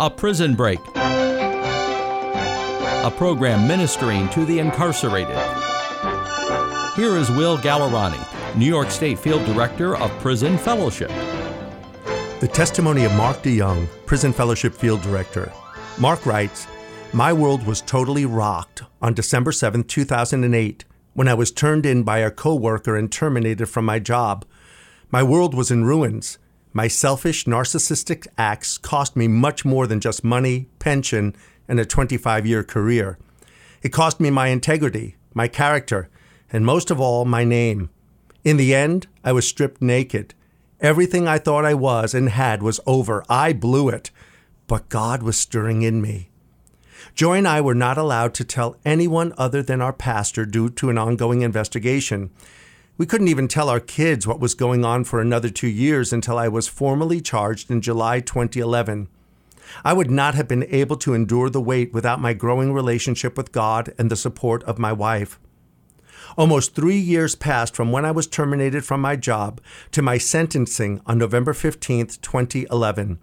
A Prison Break, a program ministering to the incarcerated. Here is Will Gallerani, New York State Field Director of Prison Fellowship. The testimony of Mark DeYoung, Prison Fellowship Field Director. Mark writes, My world was totally rocked on December 7, 2008, when I was turned in by a coworker and terminated from my job. My world was in ruins. My selfish, narcissistic acts cost me much more than just money, pension, and a 25 year career. It cost me my integrity, my character, and most of all, my name. In the end, I was stripped naked. Everything I thought I was and had was over. I blew it. But God was stirring in me. Joy and I were not allowed to tell anyone other than our pastor due to an ongoing investigation. We couldn't even tell our kids what was going on for another two years until I was formally charged in July 2011. I would not have been able to endure the weight without my growing relationship with God and the support of my wife. Almost three years passed from when I was terminated from my job to my sentencing on November 15, 2011.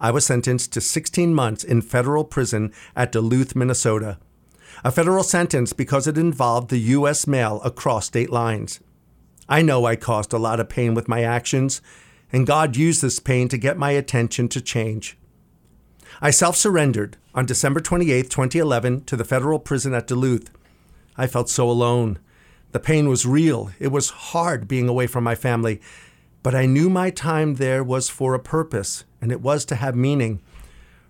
I was sentenced to 16 months in federal prison at Duluth, Minnesota. A federal sentence because it involved the U.S. mail across state lines. I know I caused a lot of pain with my actions, and God used this pain to get my attention to change. I self surrendered on December 28, 2011, to the federal prison at Duluth. I felt so alone. The pain was real. It was hard being away from my family, but I knew my time there was for a purpose, and it was to have meaning.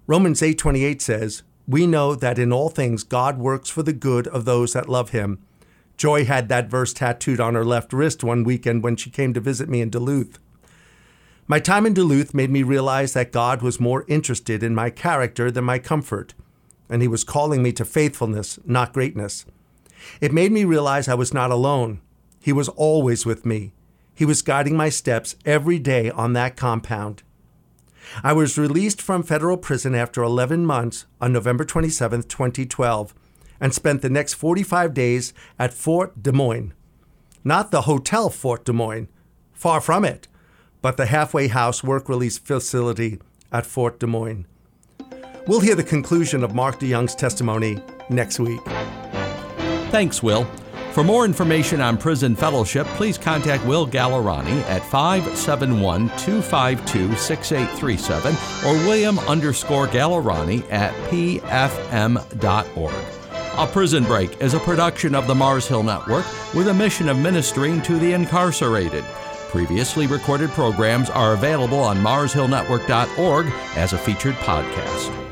Romans 8:28 says, "We know that in all things God works for the good of those that love him." Joy had that verse tattooed on her left wrist one weekend when she came to visit me in Duluth. My time in Duluth made me realize that God was more interested in my character than my comfort, and He was calling me to faithfulness, not greatness. It made me realize I was not alone. He was always with me. He was guiding my steps every day on that compound. I was released from federal prison after 11 months on November 27, 2012, and spent the next 45 days at Fort Des Moines. Not the Hotel Fort Des Moines, far from it, but the halfway house work release facility at Fort Des Moines. We'll hear the conclusion of Mark DeYoung's testimony next week. Thanks, Will. For more information on Prison Fellowship, please contact Will Gallerani at 571 252 6837 or William underscore Gallerani at pfm.org. A Prison Break is a production of the Mars Hill Network with a mission of ministering to the incarcerated. Previously recorded programs are available on marshillnetwork.org as a featured podcast.